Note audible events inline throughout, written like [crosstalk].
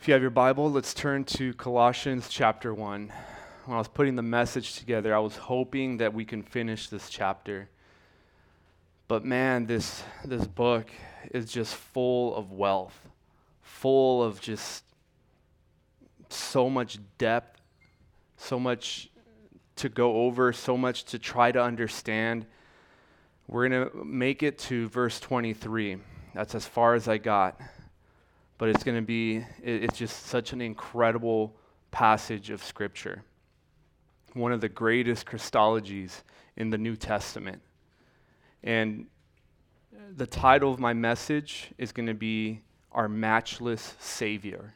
If you have your Bible, let's turn to Colossians chapter 1. When I was putting the message together, I was hoping that we can finish this chapter. But man, this, this book is just full of wealth, full of just so much depth, so much to go over, so much to try to understand. We're going to make it to verse 23. That's as far as I got but it's going to be, it's just such an incredible passage of Scripture. One of the greatest Christologies in the New Testament. And the title of my message is going to be Our Matchless Savior.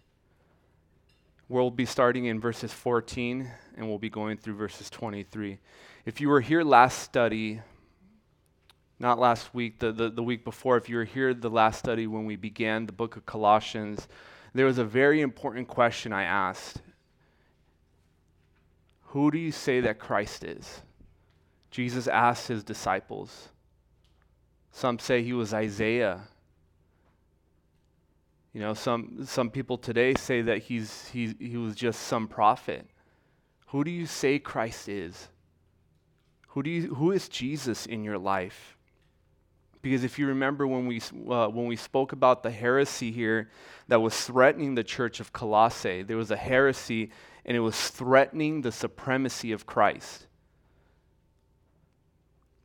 We'll be starting in verses 14 and we'll be going through verses 23. If you were here last study, not last week, the, the, the week before, if you were here the last study when we began the book of Colossians, there was a very important question I asked. Who do you say that Christ is? Jesus asked his disciples. Some say he was Isaiah. You know, some, some people today say that he's, he, he was just some prophet. Who do you say Christ is? Who, do you, who is Jesus in your life? Because if you remember when we, uh, when we spoke about the heresy here that was threatening the church of Colossae, there was a heresy and it was threatening the supremacy of Christ.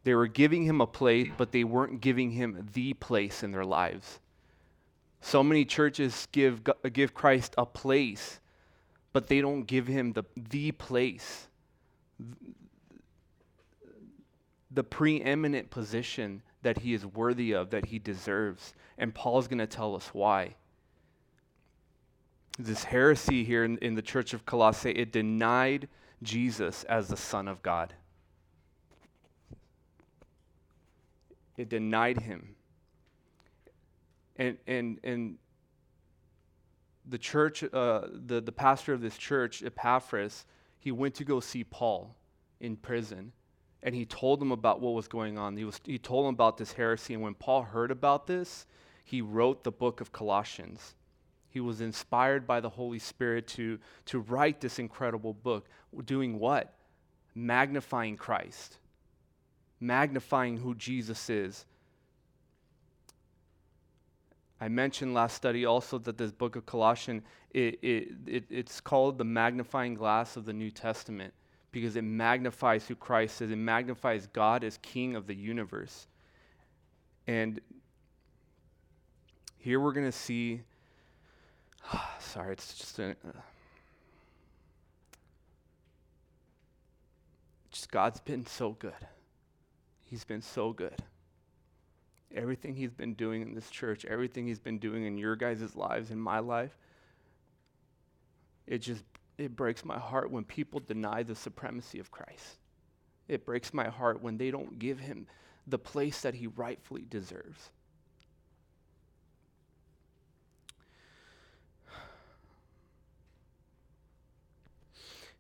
They were giving him a place, but they weren't giving him the place in their lives. So many churches give, give Christ a place, but they don't give him the, the place, the preeminent position that he is worthy of, that he deserves. And Paul's going to tell us why. This heresy here in, in the church of Colossae, it denied Jesus as the Son of God. It denied him. And, and, and the church, uh, the, the pastor of this church, Epaphras, he went to go see Paul in prison and he told them about what was going on. He, was, he told them about this heresy. And when Paul heard about this, he wrote the book of Colossians. He was inspired by the Holy Spirit to, to write this incredible book. Doing what? Magnifying Christ, magnifying who Jesus is. I mentioned last study also that this book of Colossians, it, it, it, it's called the magnifying glass of the New Testament because it magnifies who Christ is. It magnifies God as King of the universe. And here we're going to see, [sighs] sorry, it's just a. Just God's been so good. He's been so good. Everything He's been doing in this church, everything He's been doing in your guys' lives, in my life, it just it breaks my heart when people deny the supremacy of Christ. It breaks my heart when they don't give him the place that he rightfully deserves.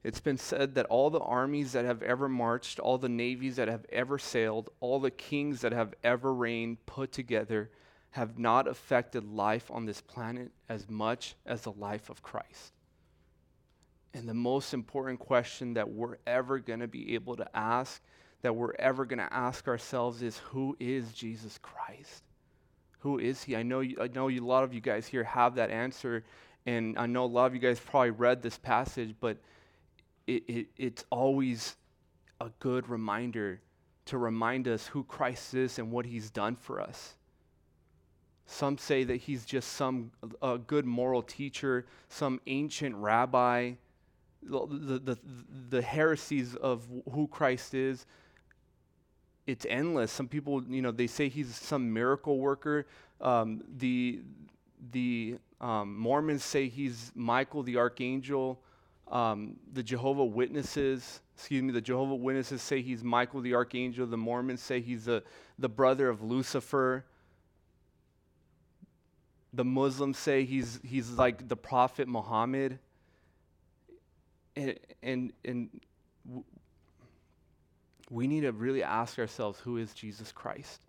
It's been said that all the armies that have ever marched, all the navies that have ever sailed, all the kings that have ever reigned put together have not affected life on this planet as much as the life of Christ. And the most important question that we're ever going to be able to ask, that we're ever going to ask ourselves is who is Jesus Christ? Who is he? I know, you, I know you, a lot of you guys here have that answer, and I know a lot of you guys probably read this passage, but it, it, it's always a good reminder to remind us who Christ is and what he's done for us. Some say that he's just some uh, good moral teacher, some ancient rabbi the, the, the heresies of who Christ is, it's endless. Some people, you know, they say he's some miracle worker. Um, the the um, Mormons say he's Michael the archangel. Um, the Jehovah Witnesses, excuse me, the Jehovah Witnesses say he's Michael the archangel. The Mormons say he's the, the brother of Lucifer. The Muslims say he's he's like the prophet Muhammad and, and, and we need to really ask ourselves who is Jesus Christ?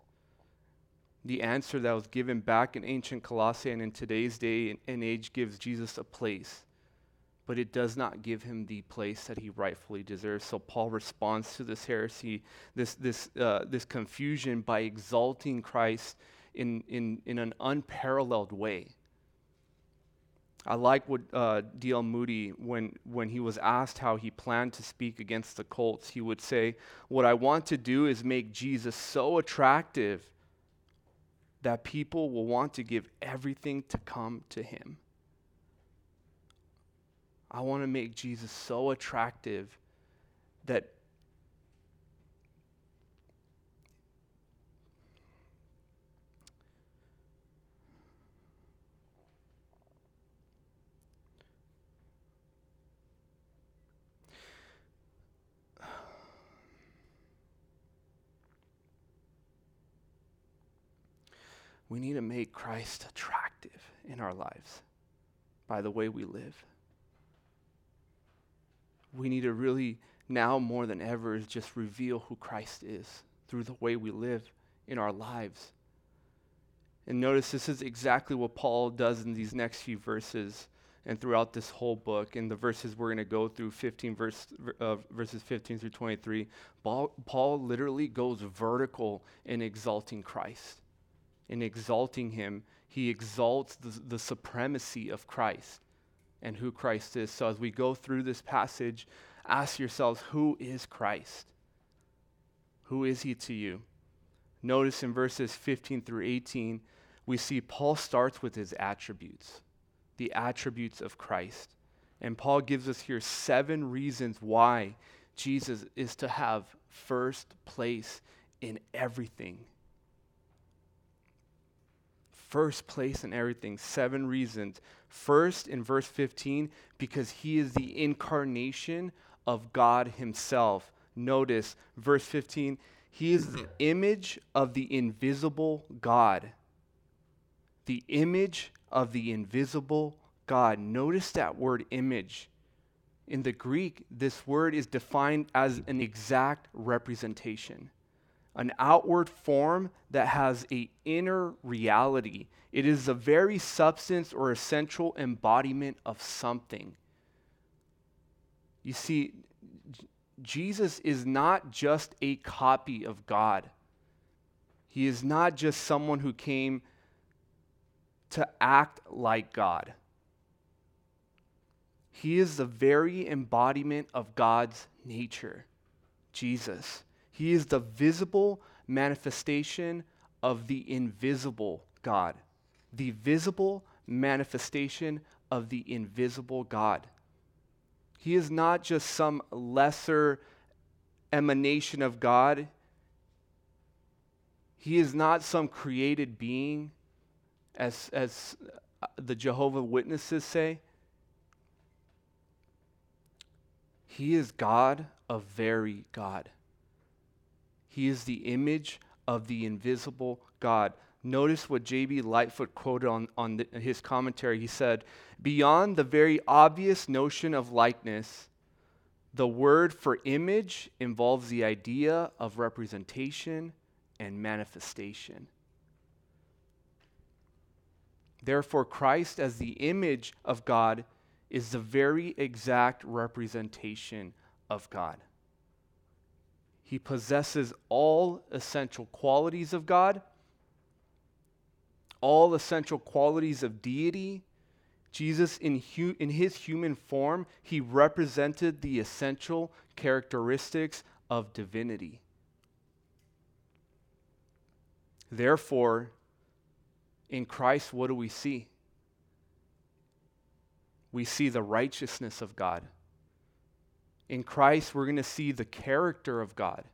the answer that was given back in ancient Colossae and in today's day and age gives Jesus a place, but it does not give him the place that he rightfully deserves. So Paul responds to this heresy, this, this, uh, this confusion by exalting Christ in, in, in an unparalleled way. I like what uh, D.L. Moody, when, when he was asked how he planned to speak against the cults, he would say, What I want to do is make Jesus so attractive that people will want to give everything to come to him. I want to make Jesus so attractive that we need to make Christ attractive in our lives by the way we live. We need to really, now more than ever, just reveal who Christ is through the way we live in our lives. And notice this is exactly what Paul does in these next few verses and throughout this whole book. In the verses we're going to go through, 15 verse, uh, verses 15 through 23, Paul, Paul literally goes vertical in exalting Christ in exalting him, he exalts the, the supremacy of Christ and who Christ is. So as we go through this passage, ask yourselves who is Christ? Who is he to you? Notice in verses 15 through 18, we see Paul starts with his attributes, the attributes of Christ. And Paul gives us here seven reasons why Jesus is to have first place in everything first place in everything. Seven reasons. First, in verse 15, because he is the incarnation of God himself. Notice verse 15, he is the image of the invisible God. The image of the invisible God. Notice that word image. In the Greek, this word is defined as an exact representation an outward form that has a inner reality. It is the very substance or essential embodiment of something. You see, Jesus is not just a copy of God. He is not just someone who came to act like God. He is the very embodiment of God's nature, Jesus. He is the visible manifestation of the invisible God. The visible manifestation of the invisible God. He is not just some lesser emanation of God. He is not some created being, as, as uh, the Jehovah Witnesses say. He is God, a very God. He is the image of the invisible God. Notice what J.B. Lightfoot quoted on, on the, his commentary. He said, Beyond the very obvious notion of likeness, the word for image involves the idea of representation and manifestation. Therefore, Christ, as the image of God, is the very exact representation of God. He possesses all essential qualities of God, all essential qualities of deity. Jesus, in, hu- in his human form, he represented the essential characteristics of divinity. Therefore, in Christ, what do we see? We see the righteousness of God in Christ, we're going to see the character of God.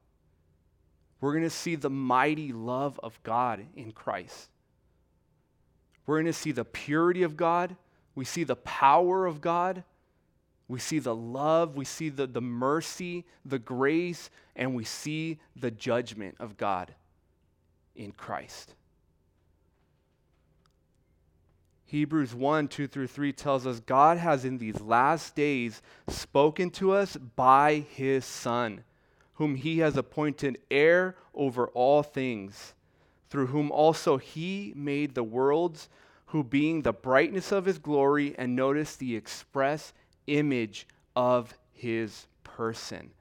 We're going to see the mighty love of God in Christ. We're going to see the purity of God. We see the power of God. We see the love. We see the, the mercy, the grace, and we see the judgment of God in Christ. Hebrews 1 2 through 3 tells us God has in these last days spoken to us by his Son, whom he has appointed heir over all things, through whom also he made the worlds, who being the brightness of his glory, and notice the express image of his person,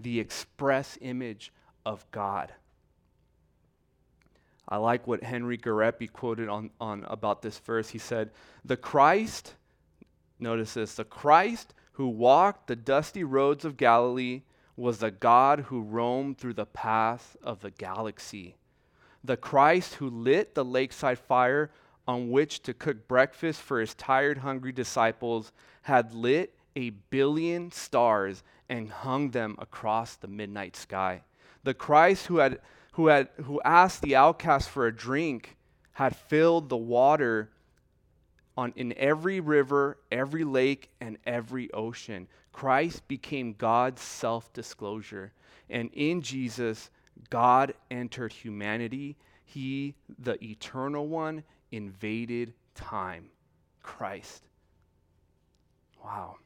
the express image of God. I like what Henry Gariepy quoted on, on about this verse. He said, The Christ, notice this, the Christ who walked the dusty roads of Galilee was the God who roamed through the path of the galaxy. The Christ who lit the lakeside fire on which to cook breakfast for his tired, hungry disciples had lit a billion stars and hung them across the midnight sky. The Christ who had who had who asked the outcast for a drink had filled the water on in every river, every lake and every ocean. Christ became God's self-disclosure. And in Jesus, God entered humanity. He, the eternal one, invaded time. Christ. Wow.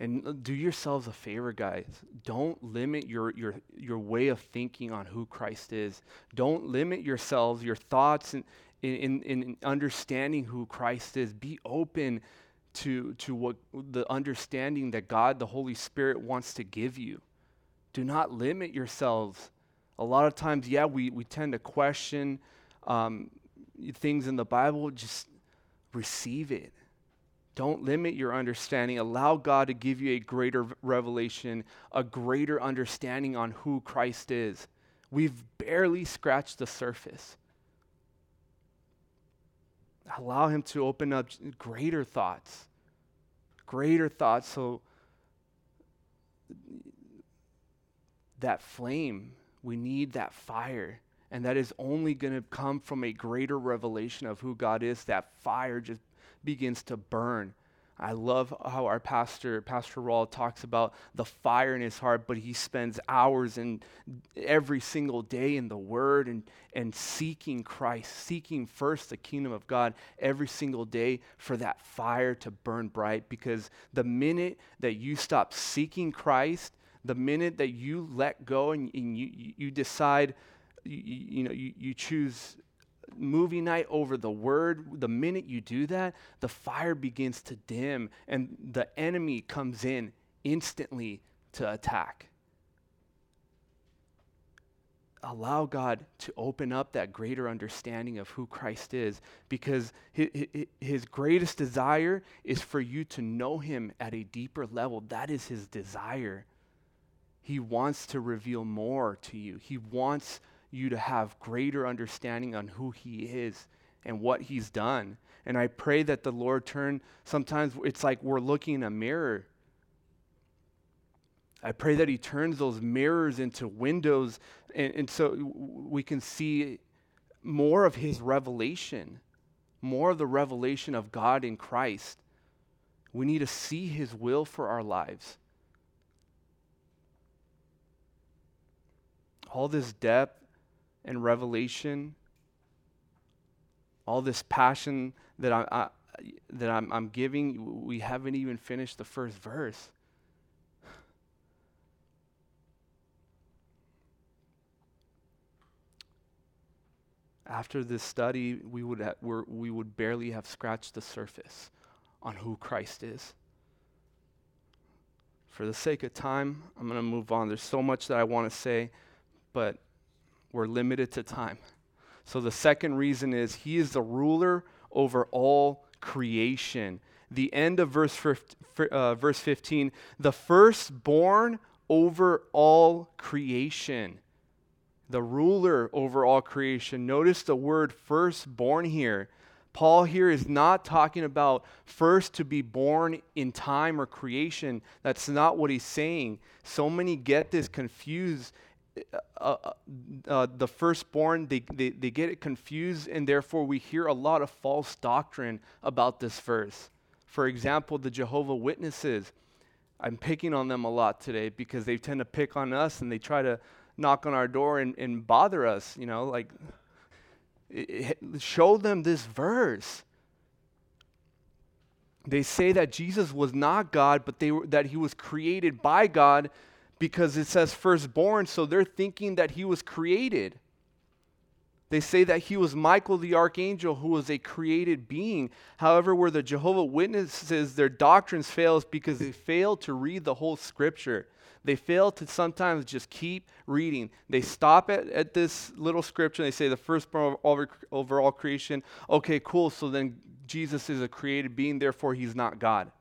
And do yourselves a favor, guys. Don't limit your, your, your way of thinking on who Christ is. Don't limit yourselves, your thoughts, in, in, in understanding who Christ is. Be open to, to what the understanding that God, the Holy Spirit, wants to give you. Do not limit yourselves. A lot of times, yeah, we, we tend to question um, things in the Bible. Just receive it. Don't limit your understanding. Allow God to give you a greater revelation, a greater understanding on who Christ is. We've barely scratched the surface. Allow Him to open up greater thoughts, greater thoughts, so that flame, we need that fire. And that is only going to come from a greater revelation of who God is. That fire just begins to burn. I love how our pastor, Pastor Rawl, talks about the fire in his heart, but he spends hours and every single day in the Word and, and seeking Christ, seeking first the kingdom of God every single day for that fire to burn bright. Because the minute that you stop seeking Christ, the minute that you let go and, and you, you decide, you, you know, you, you choose movie night over the word, the minute you do that, the fire begins to dim and the enemy comes in instantly to attack. Allow God to open up that greater understanding of who Christ is because his, greatest desire is for you to know him at a deeper level. That is his desire. He wants to reveal more to you. He wants you to have greater understanding on who He is and what He's done. And I pray that the Lord turn, sometimes it's like we're looking in a mirror. I pray that He turns those mirrors into windows and, and so we can see more of His revelation, more of the revelation of God in Christ. We need to see His will for our lives. All this depth and revelation, all this passion that, I, I that I'm, I'm giving, we haven't even finished the first verse. After this study, we would, ha- we would barely have scratched the surface on who Christ is. For the sake of time, I'm going to move on. There's so much that I want to say, but we're limited to time. So the second reason is he is the ruler over all creation. The end of verse, uh, verse 15 the firstborn over all creation. The ruler over all creation. Notice the word firstborn here. Paul here is not talking about first to be born in time or creation. That's not what he's saying. So many get this confused uh, uh, uh, the firstborn, they, they, they get it confused, and therefore we hear a lot of false doctrine about this verse. For example, the Jehovah Witnesses. I'm picking on them a lot today because they tend to pick on us and they try to knock on our door and, and bother us, you know, like show them this verse. They say that Jesus was not God, but they were, that he was created by God because it says firstborn, so they're thinking that he was created. They say that he was Michael the archangel who was a created being. However, where the Jehovah Witnesses, their doctrines fails because they fail to read the whole scripture. They fail to sometimes just keep reading. They stop at, at this little scripture and they say the firstborn over, over all creation. Okay, cool. So then Jesus is a created being, therefore he's not God.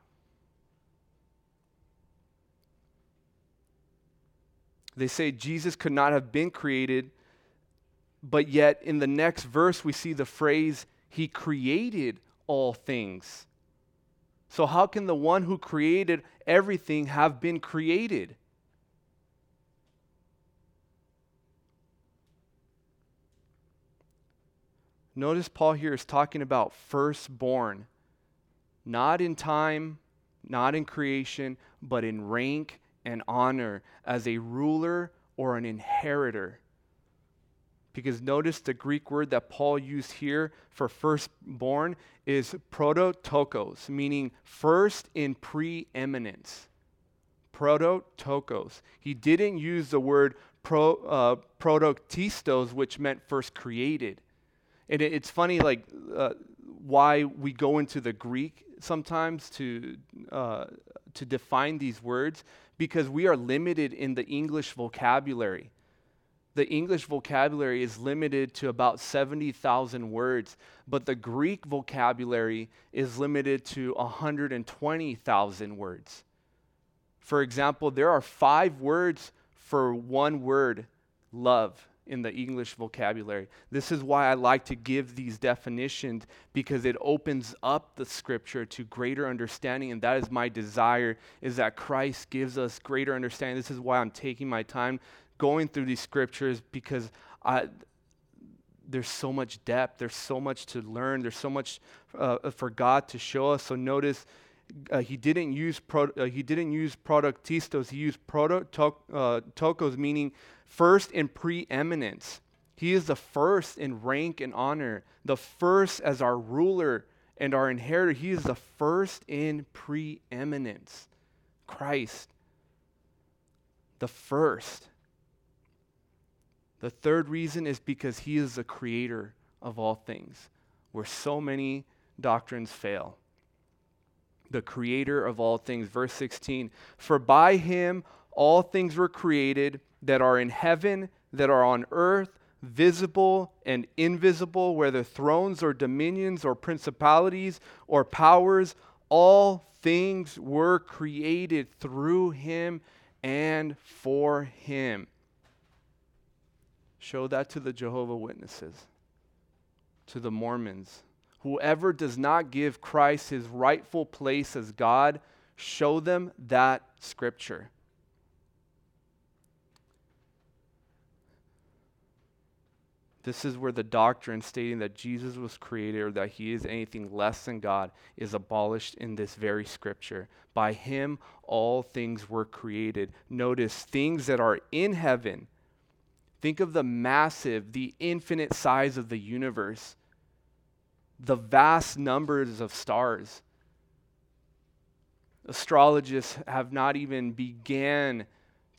They say Jesus could not have been created but yet, in the next verse, we see the phrase, He created all things. So, how can the one who created everything have been created? Notice Paul here is talking about firstborn, not in time, not in creation, but in rank and honor as a ruler or an inheritor. Because notice the Greek word that Paul used here for firstborn is prototokos, meaning first in preeminence. Prototokos. He didn't use the word pro, uh, which meant first created. And it, it's funny, like, uh, why we go into the Greek sometimes to, uh, to define these words, because we are limited in the English vocabulary the English vocabulary is limited to about 70,000 words, but the Greek vocabulary is limited to 120,000 words. For example, there are five words for one word, love, in the English vocabulary. This is why I like to give these definitions because it opens up the scripture to greater understanding and that is my desire is that Christ gives us greater understanding. This is why I'm taking my time going through these scriptures because I, there's so much depth, there's so much to learn, there's so much uh, for God to show us. So notice uh, he didn't use pro, uh, he didn't use protoktistos. He used protokos, uh, meaning first in preeminence. He is the first in rank and honor, the first as our ruler and our inheritor. He is the first in preeminence. Christ, the first. The third reason is because he is the creator of all things, where so many doctrines fail. The creator of all things. Verse 16 For by him all things were created that are in heaven, that are on earth, visible and invisible, whether thrones or dominions or principalities or powers, all things were created through him and for him. Show that to the Jehovah Witnesses, to the Mormons. Whoever does not give Christ his rightful place as God, show them that scripture. This is where the doctrine stating that Jesus was created or that he is anything less than God is abolished in this very scripture. By him, all things were created. Notice things that are in heaven Think of the massive, the infinite size of the universe, the vast numbers of stars. Astrologists have not even began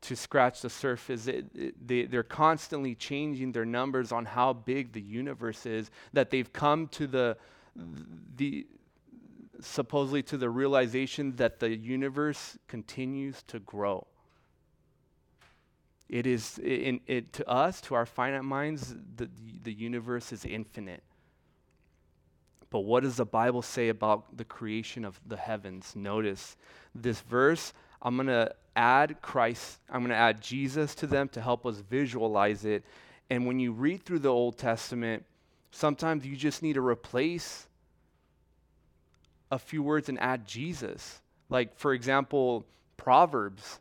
to scratch the surface. It, it, they, they're constantly changing their numbers on how big the universe is, that they've come to the, the supposedly to the realization that the universe continues to grow. It is, in, it, to us, to our finite minds, the, the universe is infinite. But what does the Bible say about the creation of the heavens? Notice this verse, I'm going to add Christ, I'm going to add Jesus to them to help us visualize it. And when you read through the Old Testament, sometimes you just need to replace a few words and add Jesus. Like, for example, Proverbs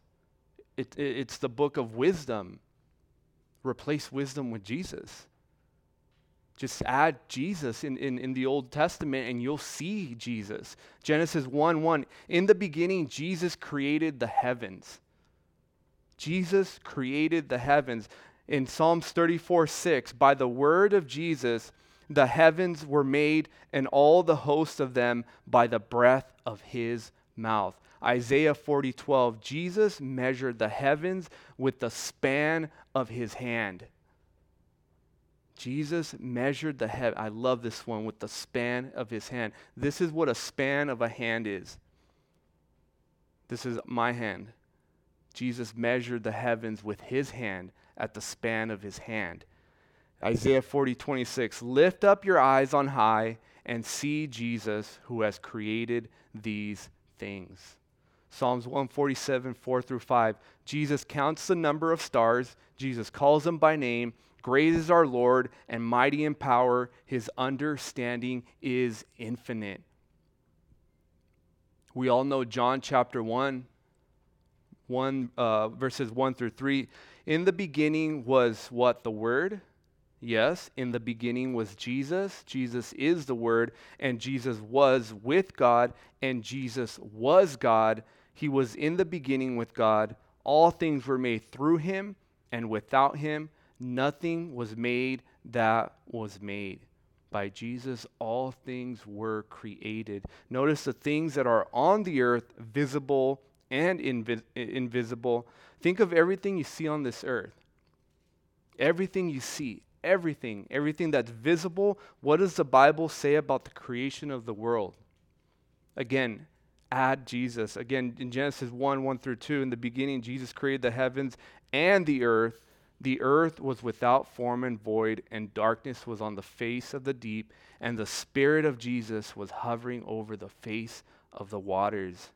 it, it, it's the book of wisdom. Replace wisdom with Jesus. Just add Jesus in, in, in the Old Testament and you'll see Jesus. Genesis 1 1. In the beginning, Jesus created the heavens. Jesus created the heavens. In Psalms 34 6, by the word of Jesus, the heavens were made, and all the hosts of them by the breath of his mouth. Isaiah 40 12, Jesus measured the heavens with the span of his hand. Jesus measured the heaven. I love this one with the span of his hand. This is what a span of a hand is. This is my hand. Jesus measured the heavens with his hand at the span of his hand. Isaiah 40, 26. Lift up your eyes on high and see Jesus who has created these things. Psalms 147, 4 through 5. Jesus counts the number of stars. Jesus calls them by name. Great is our Lord and mighty in power. His understanding is infinite. We all know John chapter 1, 1 uh, verses 1 through 3. In the beginning was what? The Word? Yes, in the beginning was Jesus. Jesus is the Word, and Jesus was with God, and Jesus was God. He was in the beginning with God. All things were made through him, and without him, nothing was made that was made. By Jesus, all things were created. Notice the things that are on the earth, visible and invi- invisible. Think of everything you see on this earth. Everything you see, everything, everything that's visible. What does the Bible say about the creation of the world? Again, add Jesus. Again, in Genesis 1 1 through 2, in the beginning, Jesus created the heavens and the earth. The earth was without form and void, and darkness was on the face of the deep, and the Spirit of Jesus was hovering over the face of the waters.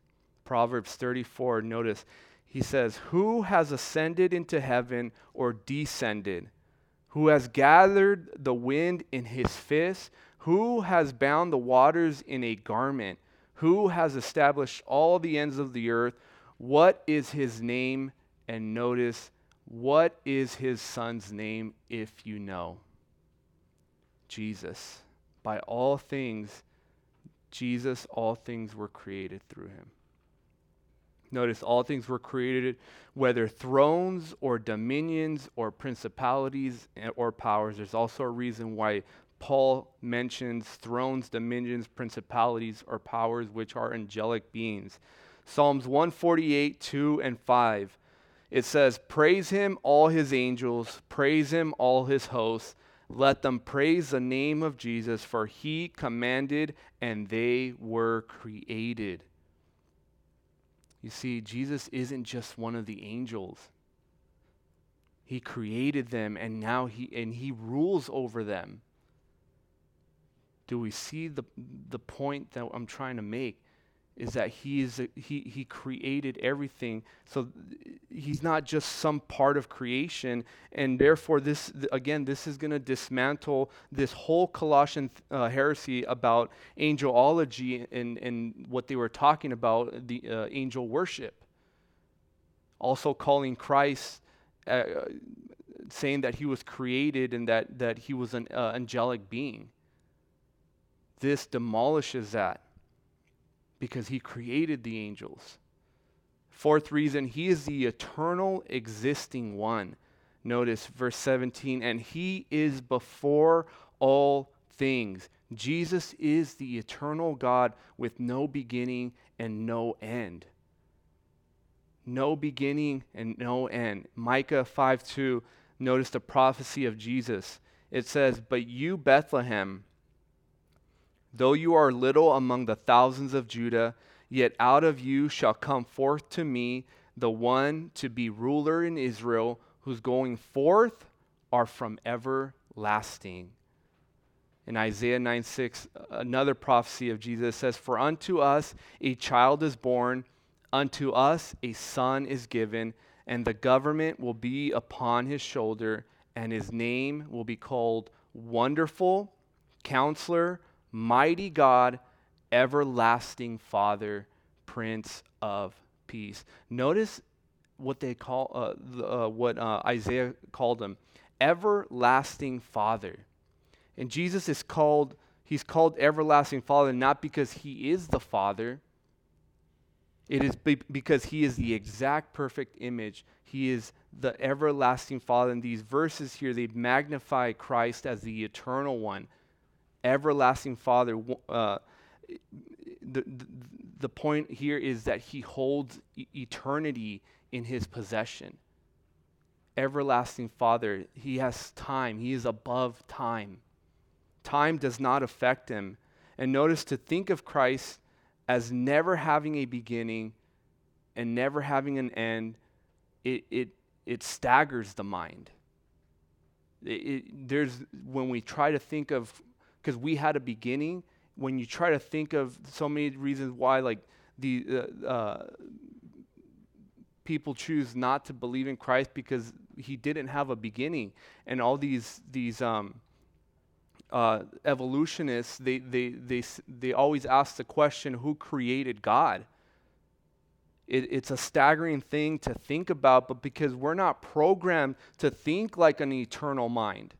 Proverbs 34, notice, he says, Who has ascended into heaven or descended? Who has gathered the wind in his fist? Who has bound the waters in a garment? Who has established all the ends of the earth? What is his name? And notice, what is his son's name if you know? Jesus. By all things, Jesus, all things were created through him. Notice all things were created, whether thrones or dominions or principalities or powers. There's also a reason why Paul mentions thrones, dominions, principalities, or powers, which are angelic beings. Psalms 148, 2 and 5. It says, Praise him, all his angels, praise him, all his hosts. Let them praise the name of Jesus, for he commanded and they were created. You see, Jesus isn't just one of the angels. He created them and now he and he rules over them. Do we see the the point that I'm trying to make? Is that he is a, he he created everything. So he's not just some part of creation and therefore this again this is going to dismantle this whole colossian uh, heresy about angelology and and what they were talking about the uh, angel worship. Also calling christ uh, saying that he was created and that that he was an uh, angelic being. This demolishes that because he created the angels. Fourth reason, he is the eternal existing one. Notice verse 17, and he is before all things. Jesus is the eternal God with no beginning and no end. No beginning and no end. Micah 5 2, notice the prophecy of Jesus. It says, But you, Bethlehem, Though you are little among the thousands of Judah, yet out of you shall come forth to me the one to be ruler in Israel, whose going forth are from everlasting. In Isaiah 9 6, another prophecy of Jesus says, For unto us a child is born, unto us a son is given, and the government will be upon his shoulder, and his name will be called Wonderful, Counselor, mighty God, everlasting Father, Prince of Peace. Notice what they call uh, the, uh, what uh, Isaiah called him, everlasting Father. And Jesus is called he's called everlasting Father not because he is the Father. It is be- because he is the exact perfect image. He is the everlasting Father. In these verses here, they magnify Christ as the eternal one, everlasting Father, uh, the, the, the point here is that he holds eternity in his possession. everlasting Father. He has time, He is above time. Time does not affect Him. And notice to think of Christ as never having a beginning and never having an end, it, it, it staggers the mind. It, it, there's when we try to think of, because we had a beginning, when you try to think of so many reasons why, like the uh, uh, people choose not to believe in Christ because he didn't have a beginning, and all these these um, uh, evolutionists they, they they they always ask the question, who created God? It, it's a staggering thing to think about, but because we're not programmed to think like an eternal mind.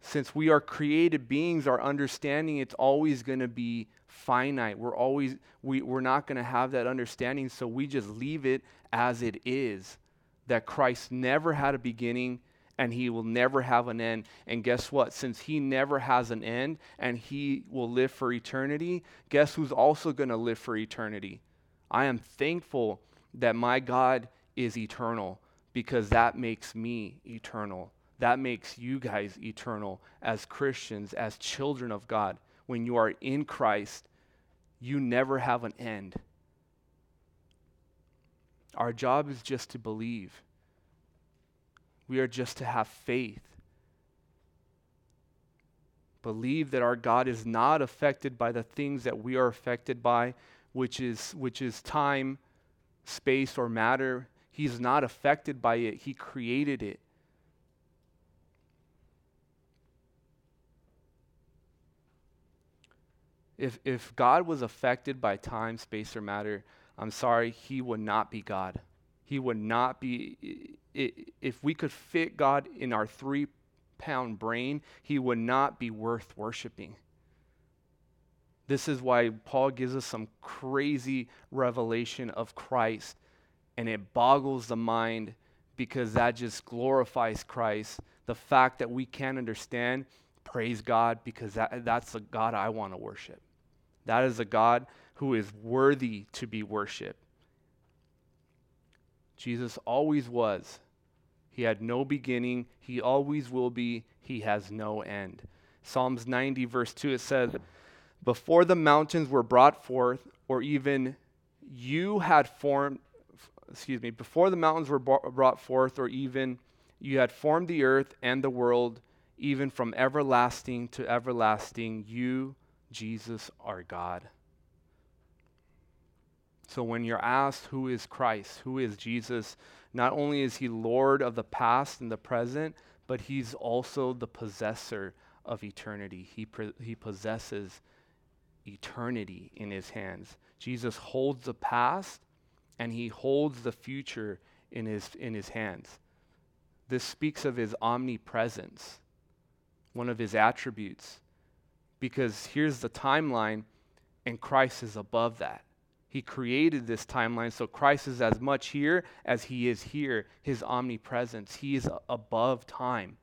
Since we are created beings, our understanding it's always going to be finite. We're always we, we're not going to have that understanding, so we just leave it as it is. That Christ never had a beginning and he will never have an end. And guess what? Since he never has an end and he will live for eternity, guess who's also going to live for eternity? I am thankful that my God is eternal because that makes me eternal. That makes you guys eternal as Christians, as children of God. When you are in Christ, you never have an end. Our job is just to believe. We are just to have faith. Believe that our God is not affected by the things that we are affected by which is, which is time, space, or matter. He's not affected by it, He created it. If, if God was affected by time, space, or matter, I'm sorry, He would not be God. He would not be, if we could fit God in our three pound brain, He would not be worth worshiping. This is why Paul gives us some crazy revelation of Christ, and it boggles the mind because that just glorifies Christ. The fact that we can't understand, praise God, because that, that's the God I want to worship. That is a God who is worthy to be worshiped. Jesus always was. He had no beginning. He always will be. He has no end. Psalms 90, verse 2, it says, before the mountains were brought forth, or even you had formed, excuse me, before the mountains were brought forth, or even you had formed the earth and the world, even from everlasting to everlasting, you, Jesus, our God. So when you're asked who is Christ, who is Jesus, not only is he Lord of the past and the present, but he's also the possessor of eternity. He, he possesses eternity in his hands. Jesus holds the past and he holds the future in his, in his hands. This speaks of his omnipresence, one of his attributes, because here's the timeline, and Christ is above that. He created this timeline, so Christ is as much here as he is here, his omnipresence. He is above time.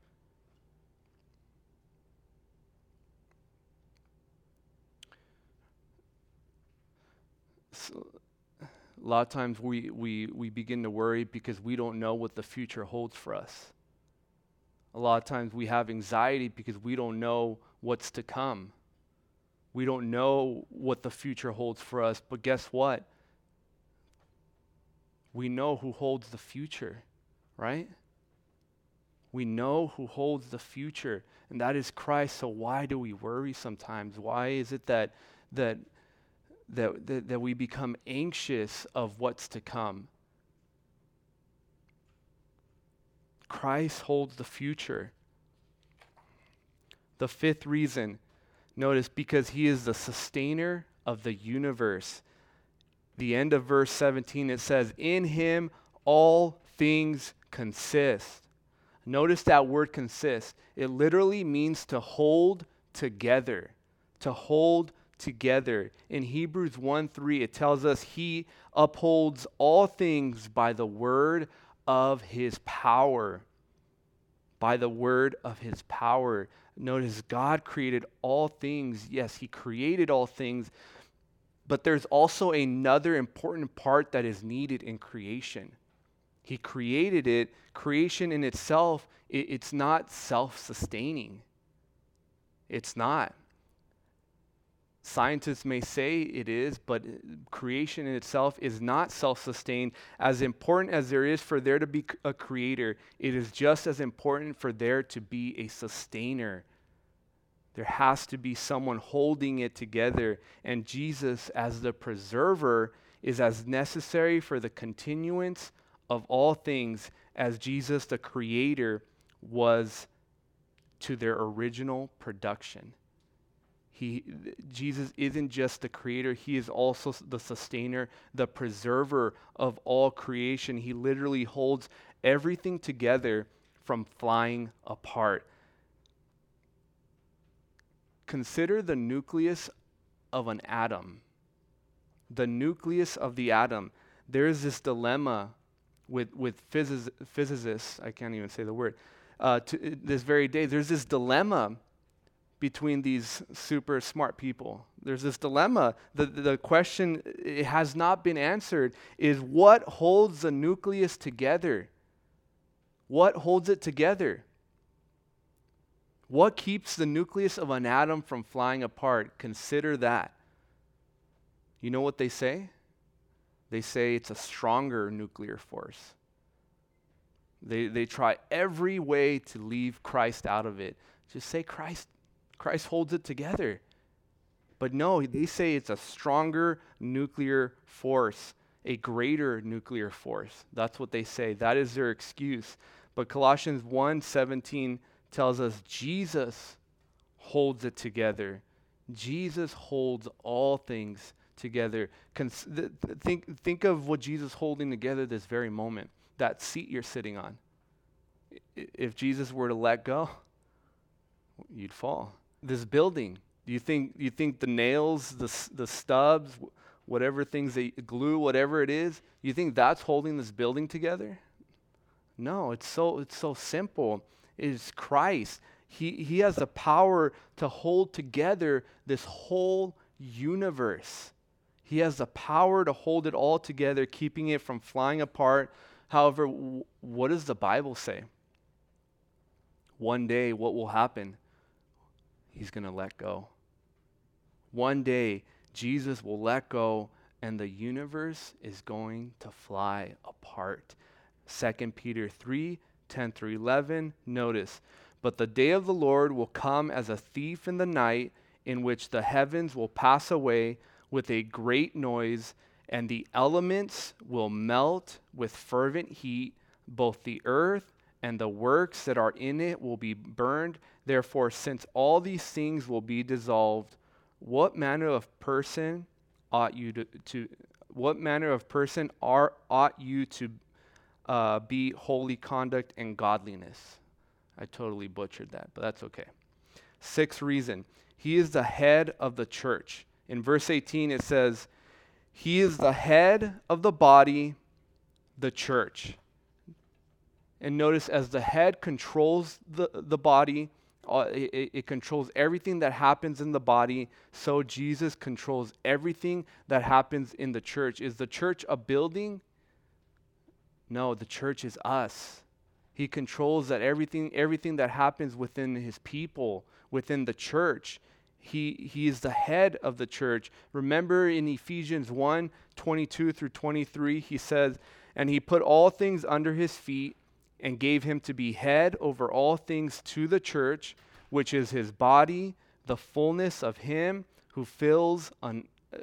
So, a lot of times we, we, we begin to worry because we don't know what the future holds for us. A lot of times we have anxiety because we don't know what's to come. We don't know what the future holds for us, but guess what? We know who holds the future, right? We know who holds the future, and that is Christ. So why do we worry sometimes? Why is it that that that, that, that we become anxious of what's to come. Christ holds the future. The fifth reason, notice, because he is the sustainer of the universe. The end of verse 17, it says, In him all things consist. Notice that word consist. It literally means to hold together, to hold together. In Hebrews 1 3, it tells us he upholds all things by the word of his power. By the word of his power. Notice God created all things. Yes, he created all things, but there's also another important part that is needed in creation. He created it. Creation in itself, it, it's not self sustaining. It's not. Scientists may say it is, but uh, creation in itself is not self sustained. As important as there is for there to be a creator, it is just as important for there to be a sustainer. There has to be someone holding it together. And Jesus, as the preserver, is as necessary for the continuance of all things as Jesus, the creator, was to their original production. He, Jesus isn't just the creator, he is also the sustainer, the preserver of all creation. He literally holds everything together from flying apart. Consider the nucleus of an atom. The nucleus of the atom. There is this dilemma with, with physics, physicists, I can't even say the word, uh, to this very day. There's this dilemma between these super smart people. There's this dilemma. The, the question it has not been answered is what holds the nucleus together? What holds it together? What keeps the nucleus of an atom from flying apart? Consider that. You know what they say? They say it's a stronger nuclear force. They, they try every way to leave Christ out of it. Just say Christ Christ holds it together. But no, they say it's a stronger nuclear force, a greater nuclear force. That's what they say. That is their excuse. But Colossians 1:17 tells us Jesus holds it together. Jesus holds all things together. Cons- th- think, think of what Jesus holding together this very moment. That seat you're sitting on. I- if Jesus were to let go, you'd fall this building? Do you think, you think the nails, the, the stubs, whatever things they glue, whatever it is, you think that's holding this building together? No, it's so, it's so simple. It is Christ. He, he has the power to hold together this whole universe. He has the power to hold it all together, keeping it from flying apart. However, w- what does the Bible say? One day, what will happen? He's going to let go. One day, Jesus will let go and the universe is going to fly apart. 2 Peter 3 10 through 11. Notice, but the day of the Lord will come as a thief in the night, in which the heavens will pass away with a great noise, and the elements will melt with fervent heat. Both the earth and the works that are in it will be burned. Therefore, since all these things will be dissolved, what manner of person ought you to, to what manner of person are ought you to uh, be holy conduct and godliness? I totally butchered that, but that's okay. Sixth reason, he is the head of the church. In verse 18, it says, He is the head of the body, the church. And notice as the head controls the, the body, uh, it, it, controls everything that happens in the body, so Jesus controls everything that happens in the church. Is the church a building? No, the church is us. He controls that everything, everything that happens within his people, within the church. He, he is the head of the church. Remember in Ephesians 1 22 through 23, he says, And he put all things under his feet and gave him to be head over all things to the church, which is his body, the fullness of him who fills un, uh,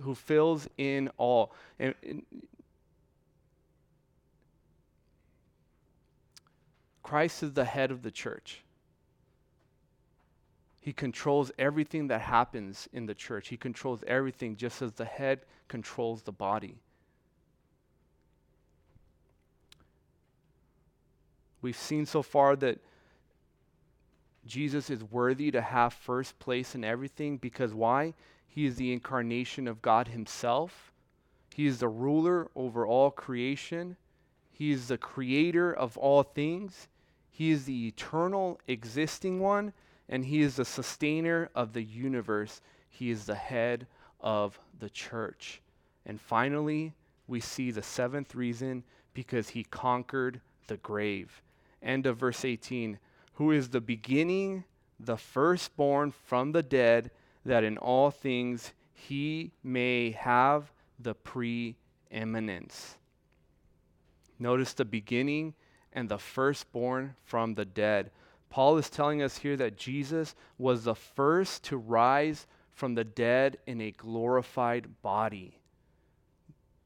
who fills in all. And, and Christ is the head of the church. He controls everything that happens in the church. He controls everything just as the head controls the body. We've seen so far that Jesus is worthy to have first place in everything because why? He is the incarnation of God Himself. He is the ruler over all creation. He is the creator of all things. He is the eternal existing one, and He is the sustainer of the universe. He is the head of the church. And finally, we see the seventh reason because he conquered the grave. End of verse 18. Who is the beginning, the firstborn from the dead, that in all things he may have the preeminence. Notice the beginning and the firstborn from the dead. Paul is telling us here that Jesus was the first to rise from the dead in a glorified body.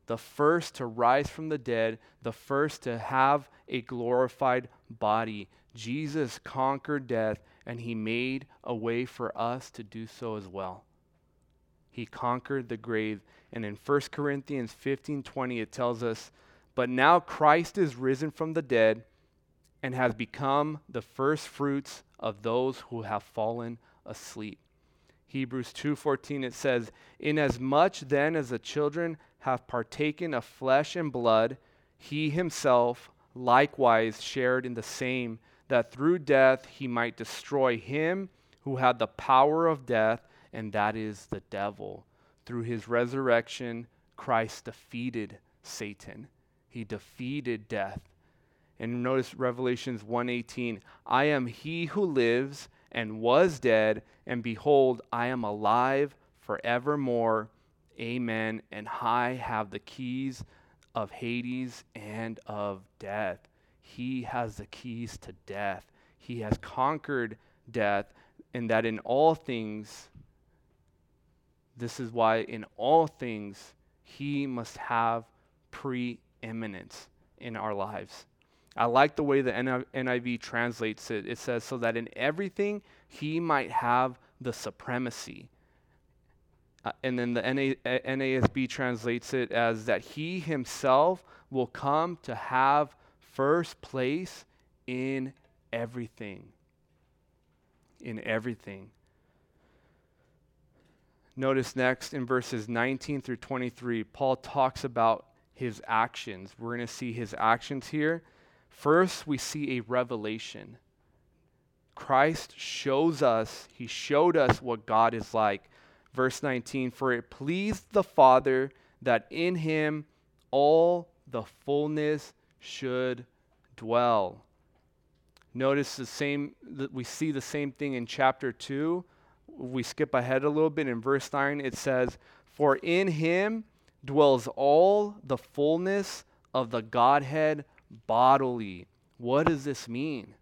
The first to rise from the dead, the first to have a glorified body. Jesus conquered death and he made a way for us to do so as well. He conquered the grave. And in 1 Corinthians 15 20, it tells us, But now Christ is risen from the dead and has become the first fruits of those who have fallen asleep. Hebrews 2:14 it says, "Inasmuch then as the children have partaken of flesh and blood, he himself likewise shared in the same, that through death he might destroy him who had the power of death, and that is the devil. Through his resurrection, Christ defeated Satan. He defeated death. And notice Revelations 1:18, I am he who lives and was dead, and behold, I am alive forevermore. Amen. And I have the keys of Hades and of death. He has the keys to death. He has conquered death, and that in all things, this is why in all things, he must have preeminence in our lives. I like the way the NIV translates it. It says, so that in everything he might have the supremacy. Uh, and then the NA, NASB translates it as that he himself will come to have first place in everything. In everything. Notice next in verses 19 through 23, Paul talks about his actions. We're going to see his actions here. First, we see a revelation. Christ shows us, he showed us what God is like. Verse 19 For it pleased the Father that in him all the fullness should dwell. Notice the same, that we see the same thing in chapter 2. We skip ahead a little bit in verse 9. It says, For in him dwells all the fullness of the Godhead bodily. What does this mean?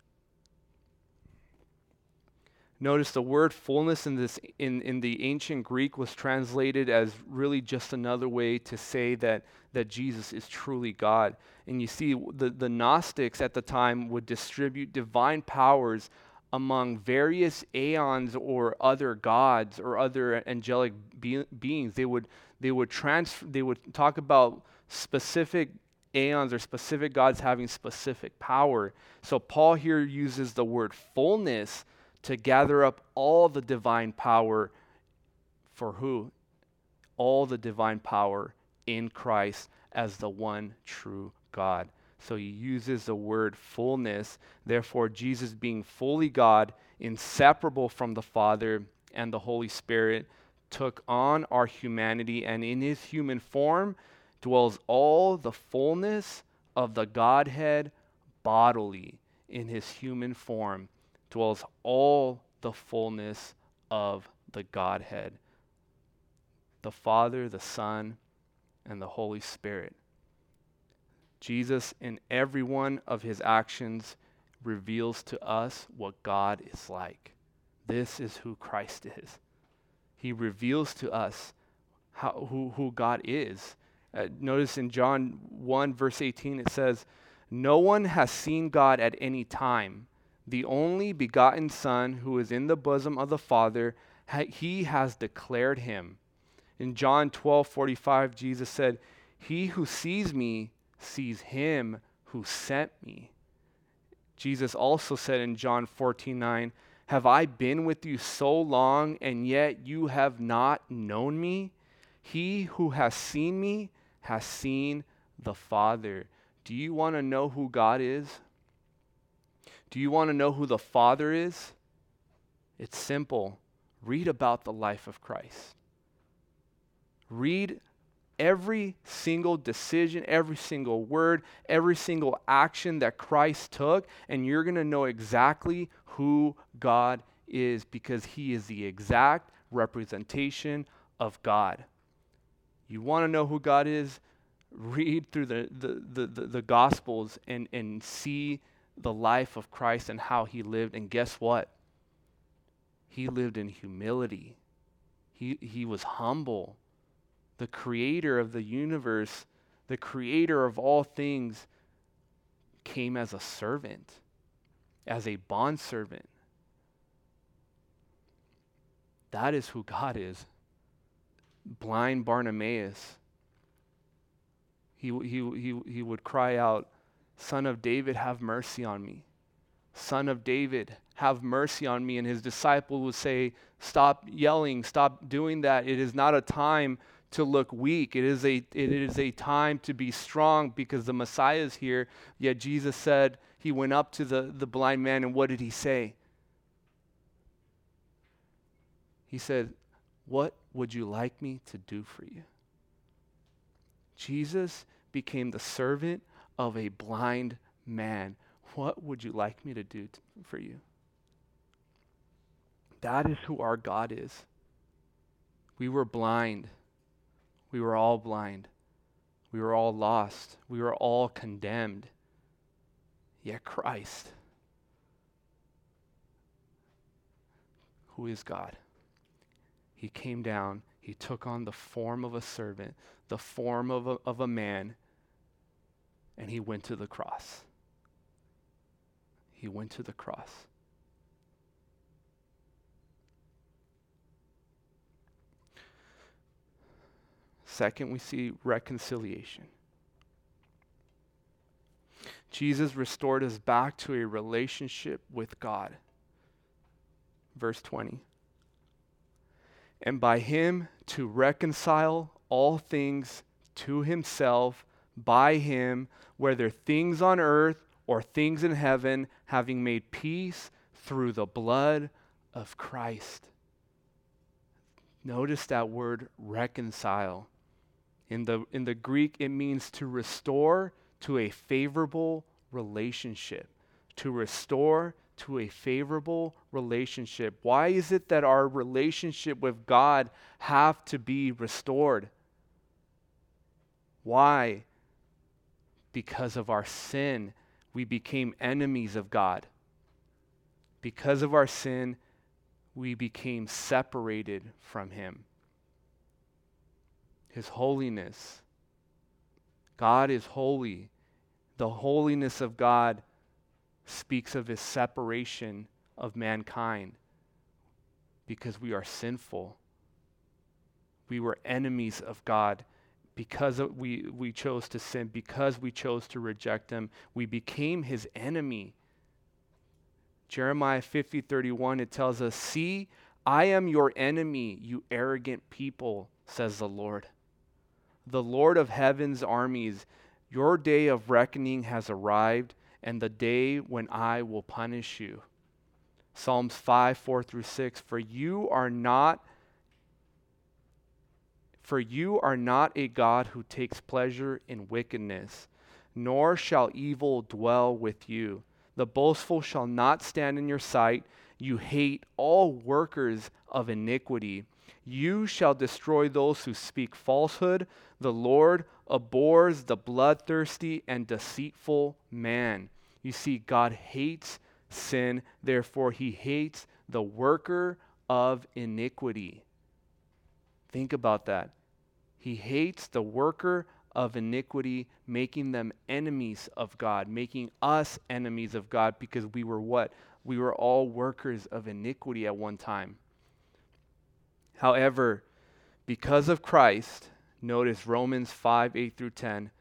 Notice the word fullness in this in, in the ancient Greek was translated as really just another way to say that, that Jesus is truly God. And you see, the, the Gnostics at the time would distribute divine powers among various aeons or other gods or other angelic be- beings. They would they would trans they would talk about specific aeons or specific gods having specific power. So Paul here uses the word fullness to gather up all the divine power for who? All the divine power in Christ as the one true God. So he uses the word fullness. Therefore, Jesus being fully God, inseparable from the Father and the Holy Spirit, took on our humanity and in his human form dwells all the fullness of the Godhead bodily in his human form, dwells all the fullness of the Godhead the Father, the Son, and the Holy Spirit. Jesus, in every one of his actions, reveals to us what God is like. This is who Christ is. He reveals to us how, who, who God is uh, notice in John 1, verse 18, it says, No one has seen God at any time. The only begotten Son who is in the bosom of the Father, ha- he has declared him. In John 12, 45, Jesus said, He who sees me sees him who sent me. Jesus also said in John 14, 9, Have I been with you so long, and yet you have not known me? He who has seen me has seen the Father. Do you want to know who God is? Do you want to know who the Father is? It's simple. Read about the life of Christ. Read every single decision, every single word, every single action that Christ took, and you're going to know exactly who God is because he is the exact representation of God. You want to know who God is? Read through the, the, the, the, Gospels and, and see the life of Christ and how he lived. And guess what? He lived in humility. He, he was humble. The creator of the universe, the creator of all things, came as a servant, as a bondservant. That is who God is. Blind Bartimaeus, he, he, he, he would cry out, Son of David, have mercy on me. Son of David, have mercy on me. And his disciple would say, Stop yelling, stop doing that. It is not a time to look weak. It is a, it is a time to be strong because the Messiah is here. Yet Jesus said, He went up to the, the blind man, and what did he say? He said, What would you like me to do for you? Jesus became the servant of a blind man. What would you like me to do t- for you? That is who our God is. We were blind. We were all blind. We were all lost. We were all condemned. Yet Christ, who is God, he came down, he took on the form of a servant, the form of a, of a man, and he went to the cross. He went to the cross. Second, we see reconciliation. Jesus restored us back to a relationship with God. Verse 20 and by him to reconcile all things to himself by him, whether things on earth or things in heaven, having made peace through the blood of Christ. Notice that word reconcile. In the, in the Greek, it means to restore to a favorable relationship, to restore to a favorable relationship. Why is it that our relationship with God have to be restored? Why? Because of our sin, we became enemies of God. Because of our sin, we became separated from Him. His holiness. God is holy. The holiness of God speaks of his separation of mankind because we are sinful. We were enemies of God because we, we chose to sin, because we chose to reject him. We became his enemy. Jeremiah 50 31, it tells us, See, I am your enemy, you arrogant people, says the Lord. The Lord of heaven's armies, your day of reckoning has arrived and the day when I will punish you. Psalms 5, 4 through 6. For you are not for you are not a God who takes pleasure in wickedness, nor shall evil dwell with you. The boastful shall not stand in your sight. You hate all workers of iniquity. You shall destroy those who speak falsehood. The Lord abhors the bloodthirsty and deceitful man. You see, God hates sin, therefore, he hates the worker of iniquity. Think about that. He hates the worker of iniquity, making them enemies of God, making us enemies of God because we were what? We were all workers of iniquity at one time. However, because of Christ, notice Romans 5 8 through 10,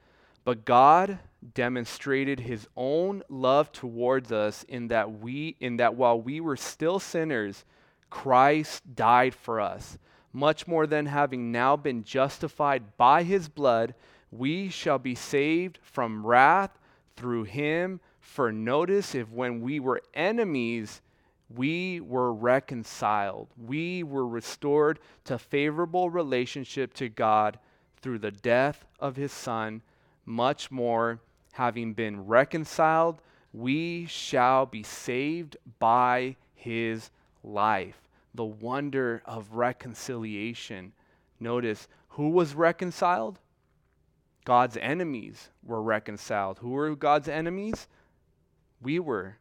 but God demonstrated his own love towards us in that we in that while we were still sinners Christ died for us. Much more than having now been justified by his blood we shall be saved from wrath through him. For notice if when we were enemies we were reconciled. We were restored to favorable relationship to God through the death of his Son, much more, having been reconciled, we shall be saved by his life. The wonder of reconciliation. Notice who was reconciled? God's enemies were reconciled. Who were God's enemies? We were.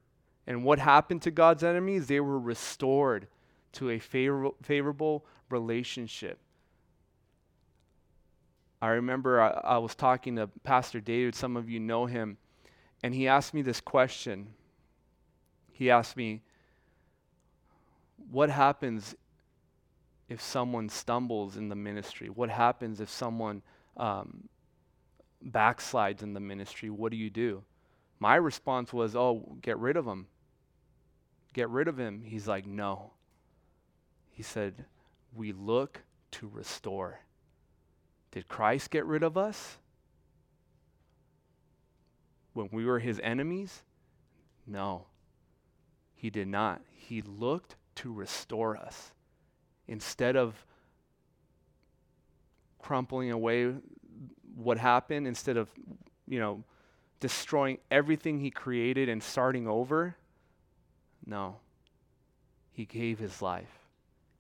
And what happened to God's enemies? They were restored to a favor- favorable relationship. I remember I, I, was talking to Pastor David, some of you know him, and he asked me this question. He asked me, What happens if someone stumbles in the ministry? What happens if someone um, backslides in the ministry? What do you do? My response was, Oh, get rid of him. Get rid of him. He's like, No. He said, We look to restore. Did Christ get rid of us? When we were his enemies? No, he did not. He looked to restore us. Instead of crumpling away what happened, instead of, you know, destroying everything he created and starting over, no. He gave his life.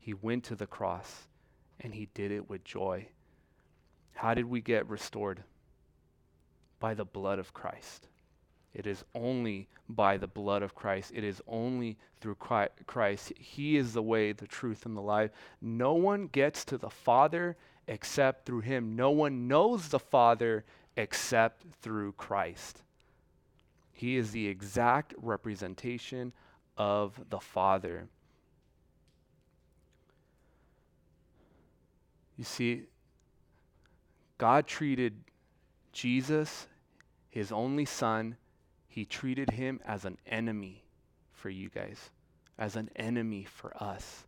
He went to the cross and he did it with joy. How did we get restored? By the blood of Christ. It is only by the blood of Christ. It is only through Christ. He is the way, the truth, and the life. No one gets to the Father except through Him. No one knows the Father except through Christ. He is the exact representation of the Father. You see, God treated Jesus, his only son, he treated him as an enemy for you guys, as an enemy for us.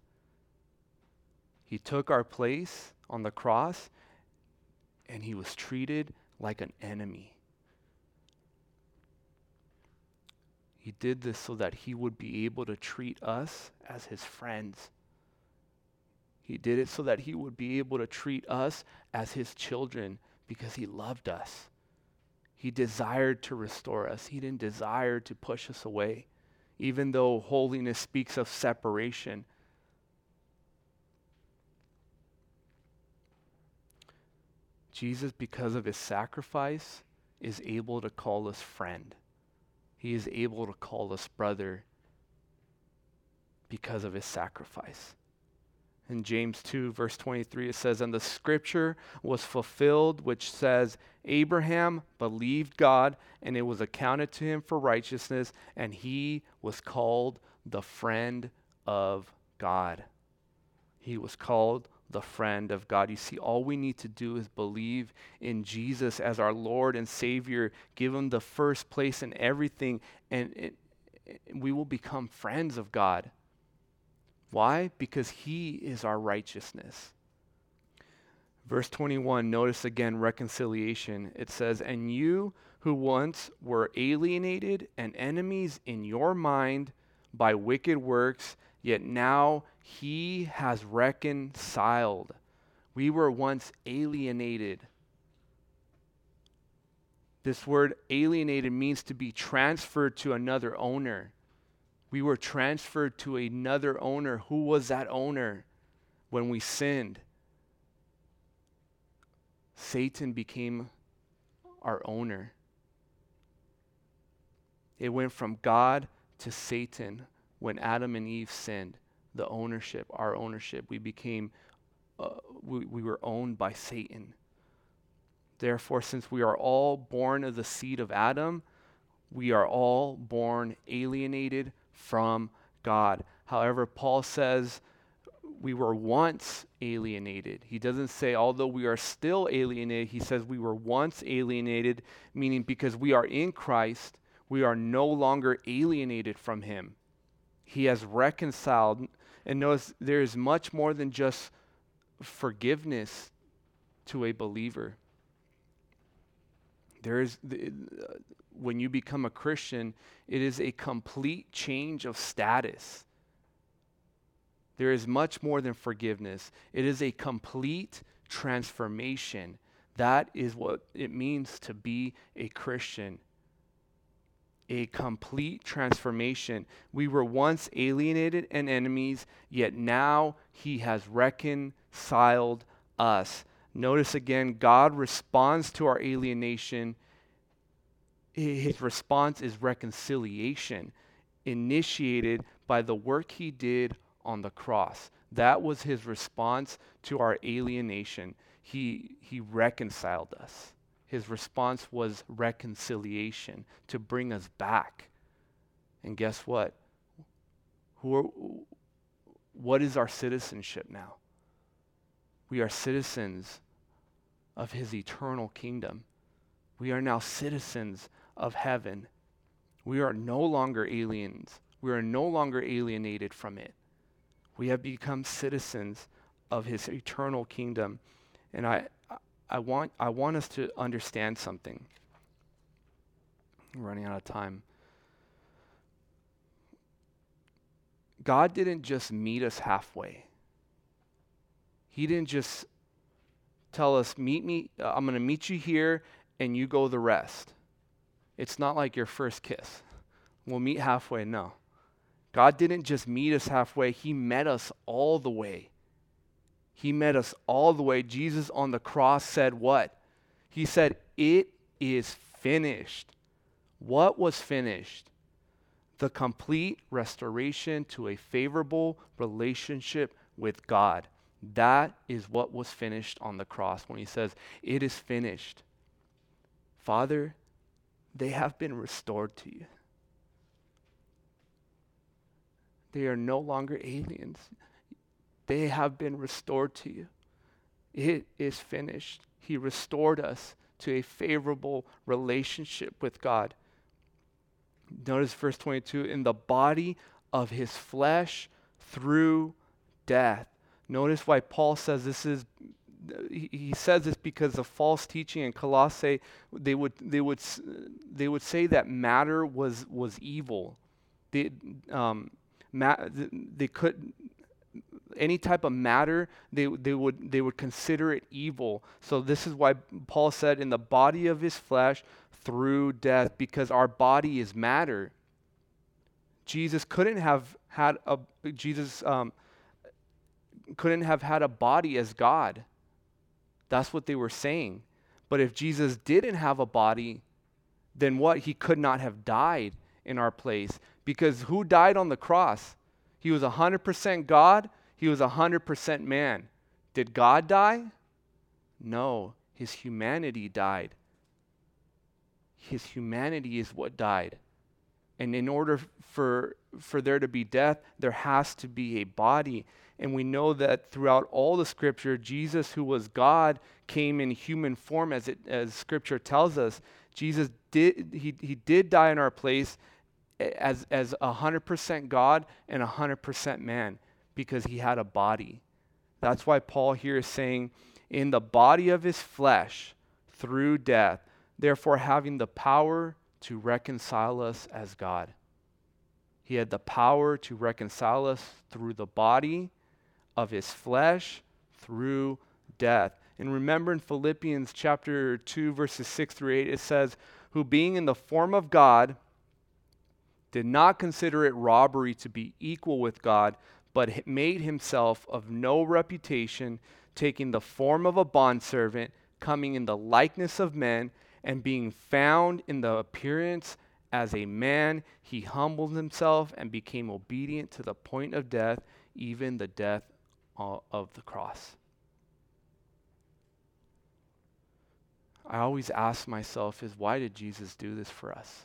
He took our place on the cross and he was treated like an enemy. He did this so that he would be able to treat us as his friends. He did it so that he would be able to treat us as his children because he loved us. He desired to restore us, he didn't desire to push us away, even though holiness speaks of separation. Jesus, because of his sacrifice, is able to call us friend. He is able to call us brother because of his sacrifice. In James 2, verse 23, it says, And the scripture was fulfilled, which says, Abraham believed God, and it was accounted to him for righteousness, and he was called the friend of God. He was called the friend of God. You see, all we need to do is believe in Jesus as our Lord and Savior, give him the first place in everything, and it, it, we will become friends of God. Why? Because he is our righteousness. Verse 21, notice again reconciliation. It says, And you who once were alienated and enemies in your mind by wicked works, yet now he has reconciled. We were once alienated. This word alienated means to be transferred to another owner we were transferred to another owner. Who was that owner when we sinned? Satan became our owner. It went from God to Satan when Adam and Eve sinned. The ownership, our ownership, we became, uh, we, we were owned by Satan. Therefore, since we are all born of the seed of Adam, we are all born alienated from God. However, Paul says we were once alienated. He doesn't say, although we are still alienated, he says we were once alienated, meaning because we are in Christ, we are no longer alienated from him. He has reconciled. And notice there is much more than just forgiveness to a believer. There is when you become a Christian, it is a complete change of status. There is much more than forgiveness, it is a complete transformation That is what it means to be a Christian. A complete transformation. We were once alienated and enemies, yet now he has reconciled us. Notice again, God responds to our alienation. His response is reconciliation, initiated by the work he did on the cross. That was his response to our alienation. He, he reconciled us. His response was reconciliation to bring us back. And guess what? Who are, what is our citizenship now? We are citizens of his eternal kingdom. We are now citizens of heaven. We are no longer aliens. We are no longer alienated from it. We have become citizens of his eternal kingdom. And I, I, want, I want us to understand something. I'm running out of time. God didn't just meet us halfway. He didn't just tell us, meet me, uh, I'm going to meet you here and you go the rest. It's not like your first kiss. We'll meet halfway. No. God didn't just meet us halfway, He met us all the way. He met us all the way. Jesus on the cross said, What? He said, It is finished. What was finished? The complete restoration to a favorable relationship with God. That is what was finished on the cross when he says, It is finished. Father, they have been restored to you. They are no longer aliens. They have been restored to you. It is finished. He restored us to a favorable relationship with God. Notice verse 22 in the body of his flesh through death. Notice why Paul says this is he says this because of false teaching in Colossae. They would they would they would say that matter was was evil. They, um, ma- they could any type of matter they, they would they would consider it evil. So this is why paul said in the body of his flesh through death because our body is matter. Jesus couldn't have had a jesus um, couldn't have had a body as god that's what they were saying but if jesus didn't have a body then what he could not have died in our place because who died on the cross? He was 100% God, he was 100% man. Did God die? No, his humanity died. His humanity is what died. And in order for, for there to be death, there has to be a body. And we know that throughout all the scripture, Jesus, who was God, came in human form, as, it, as scripture tells us. Jesus did, he, he did die in our place, as as a hundred percent God and a hundred percent man because he had a body. That's why Paul here is saying, in the body of his flesh through death, therefore having the power to reconcile us as God. He had the power to reconcile us through the body of his flesh through death. And remember in Philippians chapter 2 verses 6 through 8 it says, "Who being in the form of God, did not consider it robbery to be equal with God, but made himself of no reputation, taking the form of a bondservant, coming in the likeness of men, and being found in the appearance as a man, he humbled himself and became obedient to the point of death, even the death of the cross. I always ask myself is why did Jesus do this for us?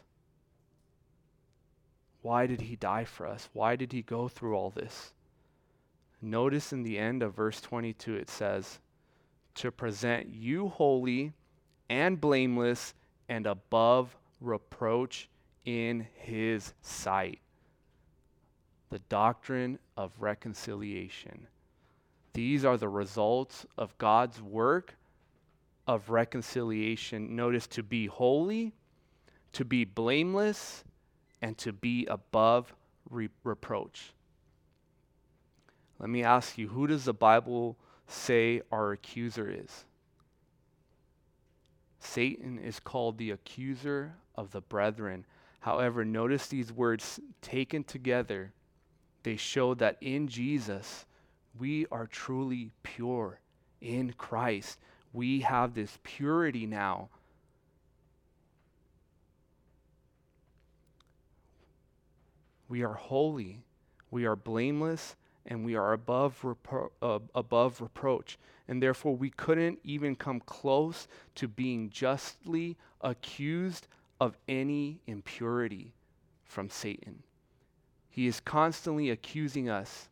Why did he die for us? Why did he go through all this? Notice in the end of verse 22 it says, To present you holy and blameless and above reproach in his sight. The doctrine of reconciliation. These are the results of God's work of reconciliation. Notice to be holy, to be blameless, and to be above re- reproach. Let me ask you who does the Bible say our accuser is? Satan is called the accuser of the brethren. However, notice these words taken together, they show that in Jesus, we are truly pure. In Christ, we have this purity now. We are holy, we are blameless, and we are above, repro- uh, above reproach. And therefore, we couldn't even come close to being justly accused of any impurity from Satan. He is constantly accusing us.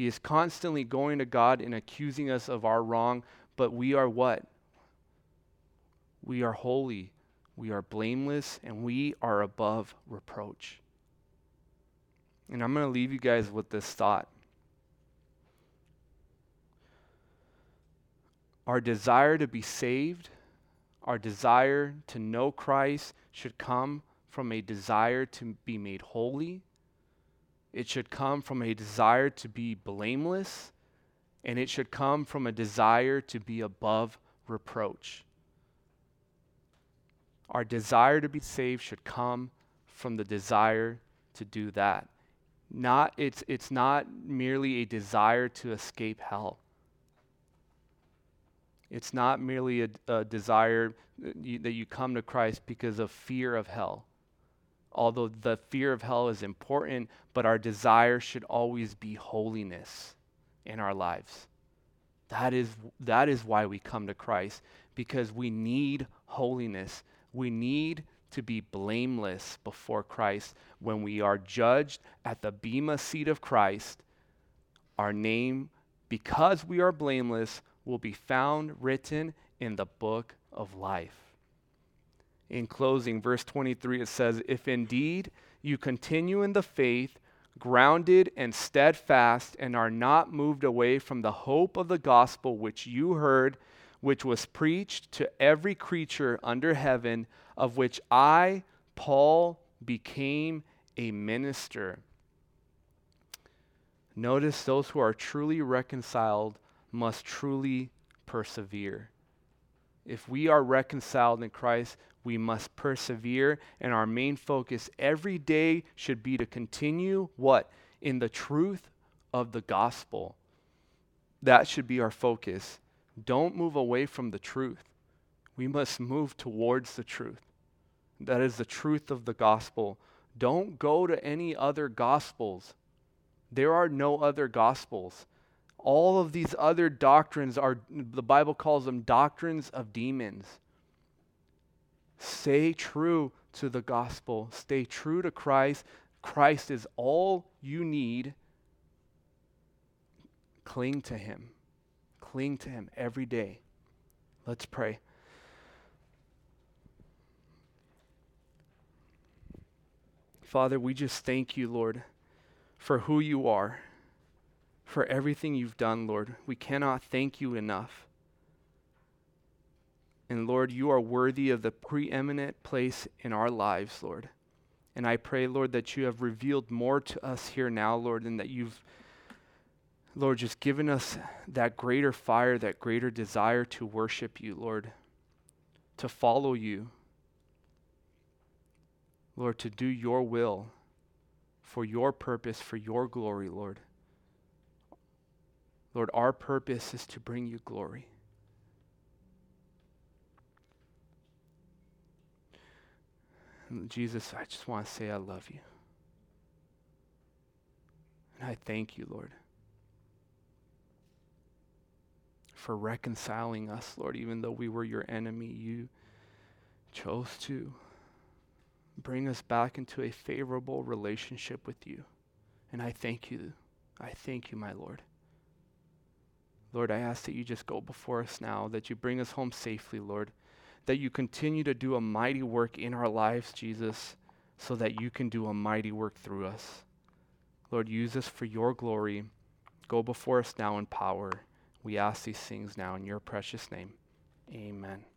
He is constantly going to God and accusing us of our wrong, but we are what? We are holy, we are blameless, and we are above reproach. And I'm going to leave you guys with this thought. Our desire to be saved, our desire to know Christ should come from a desire to be made holy. It should come from a desire to be blameless. And it should come from a desire to be above reproach. Our desire to be saved should come from the desire to do that. Not, it's, it's not merely a desire to escape hell. It's not merely a, a desire that you, that you come to Christ because of fear of hell. Although the fear of hell is important, but our desire should always be holiness in our lives. That is, that is why we come to Christ, because we need holiness. We need to be blameless before Christ when we are judged at the Bema seat of Christ. Our name, because we are blameless, will be found written in the book of life. In closing, verse 23, it says, If indeed you continue in the faith, grounded and steadfast, and are not moved away from the hope of the gospel which you heard, which was preached to every creature under heaven, of which I, Paul, became a minister. Notice those who are truly reconciled must truly persevere. If we are reconciled in Christ, we must persevere, and our main focus every day should be to continue what? In the truth of the gospel. That should be our focus. Don't move away from the truth. We must move towards the truth. That is the truth of the gospel. Don't go to any other gospels. There are no other gospels. All of these other doctrines are, the Bible calls them doctrines of demons. Stay true to the gospel. Stay true to Christ. Christ is all you need. Cling to him. Cling to him every day. Let's pray. Father, we just thank you, Lord, for who you are, for everything you've done, Lord. We cannot thank you enough. And Lord, you are worthy of the preeminent place in our lives, Lord. And I pray, Lord, that you have revealed more to us here now, Lord, and that you've, Lord, just given us that greater fire, that greater desire to worship you, Lord, to follow you. Lord, to do your will for your purpose, for your glory, Lord. Lord, our purpose is to bring you glory. Jesus, I just want to say I love you. And I thank you, Lord, for reconciling us, Lord, even though we were your enemy, you chose to bring us back into a favorable relationship with you. And I thank you. I thank you, my Lord. Lord, I ask that you just go before us now, that you bring us home safely, Lord that you continue to do a mighty work in our lives, Jesus, so that you can do a mighty work through us. Lord, use us for your glory. Go before us now in power. We ask these things now in your precious name. Amen.